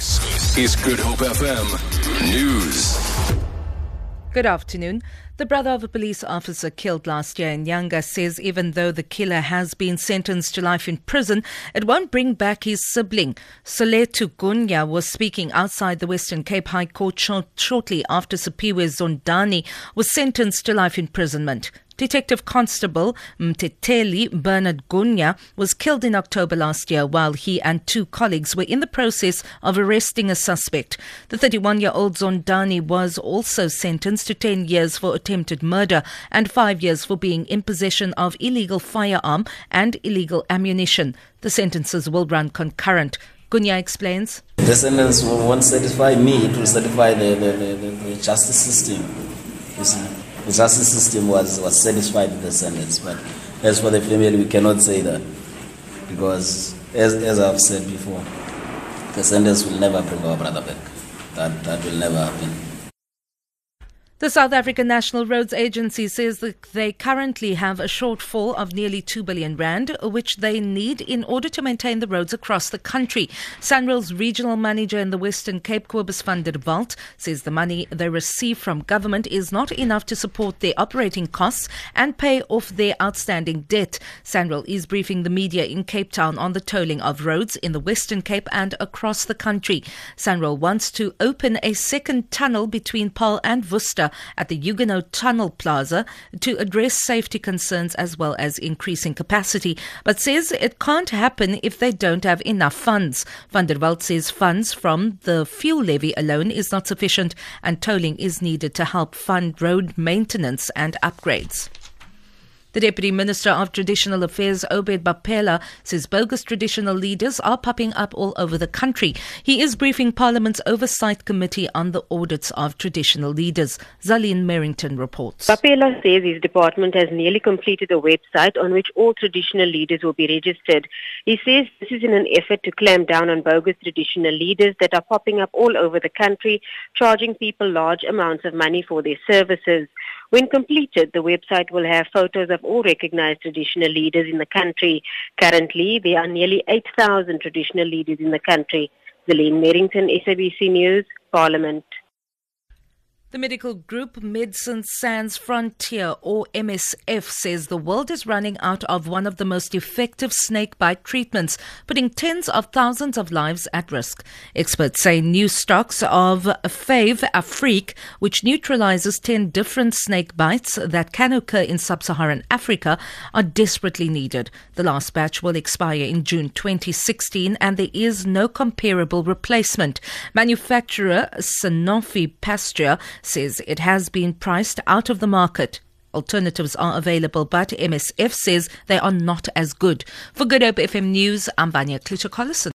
This is Good Hope FM News. Good afternoon. The brother of a police officer killed last year in Nyanga says even though the killer has been sentenced to life in prison, it won't bring back his sibling. Soletu Gunya was speaking outside the Western Cape High Court shortly after Sipiwe Zondani was sentenced to life imprisonment. Detective Constable Mteteli Bernard Gunya was killed in October last year while he and two colleagues were in the process of arresting a suspect. The 31 year old Zondani was also sentenced to 10 years for attempted murder and 5 years for being in possession of illegal firearm and illegal ammunition. The sentences will run concurrent. Gunya explains. The sentence won't satisfy me, it will satisfy the, the, the, the justice system. The justice system was, was satisfied with the sentence. But as for the family, we cannot say that because, as, as I've said before, the sentence will never bring our brother back. That, that will never happen. The South African National Roads Agency says that they currently have a shortfall of nearly 2 billion rand, which they need in order to maintain the roads across the country. SANRAL's regional manager in the Western Cape, Cobus van der Walt, says the money they receive from government is not enough to support their operating costs and pay off their outstanding debt. SANRAL is briefing the media in Cape Town on the tolling of roads in the Western Cape and across the country. SANRAL wants to open a second tunnel between Paarl and Worcester at the Huguenot Tunnel Plaza to address safety concerns as well as increasing capacity, but says it can't happen if they don't have enough funds. Van der Walt says funds from the fuel levy alone is not sufficient and tolling is needed to help fund road maintenance and upgrades. The Deputy Minister of Traditional Affairs, Obed Bapela, says bogus traditional leaders are popping up all over the country. He is briefing Parliament's Oversight Committee on the audits of traditional leaders. Zaline Merrington reports. Bapela says his department has nearly completed a website on which all traditional leaders will be registered. He says this is in an effort to clamp down on bogus traditional leaders that are popping up all over the country, charging people large amounts of money for their services. When completed, the website will have photos of all recognized traditional leaders in the country. Currently, there are nearly 8,000 traditional leaders in the country. Zelene Merrington, SABC News, Parliament. The medical group Medicine Sans Frontier, or MSF, says the world is running out of one of the most effective snakebite treatments, putting tens of thousands of lives at risk. Experts say new stocks of Fave Afrique, which neutralizes 10 different snake bites that can occur in sub Saharan Africa, are desperately needed. The last batch will expire in June 2016, and there is no comparable replacement. Manufacturer Sanofi Pasteur says it has been priced out of the market. Alternatives are available, but MSF says they are not as good. For Good Hope FM News, I'm Vanya Klitschko-Collison.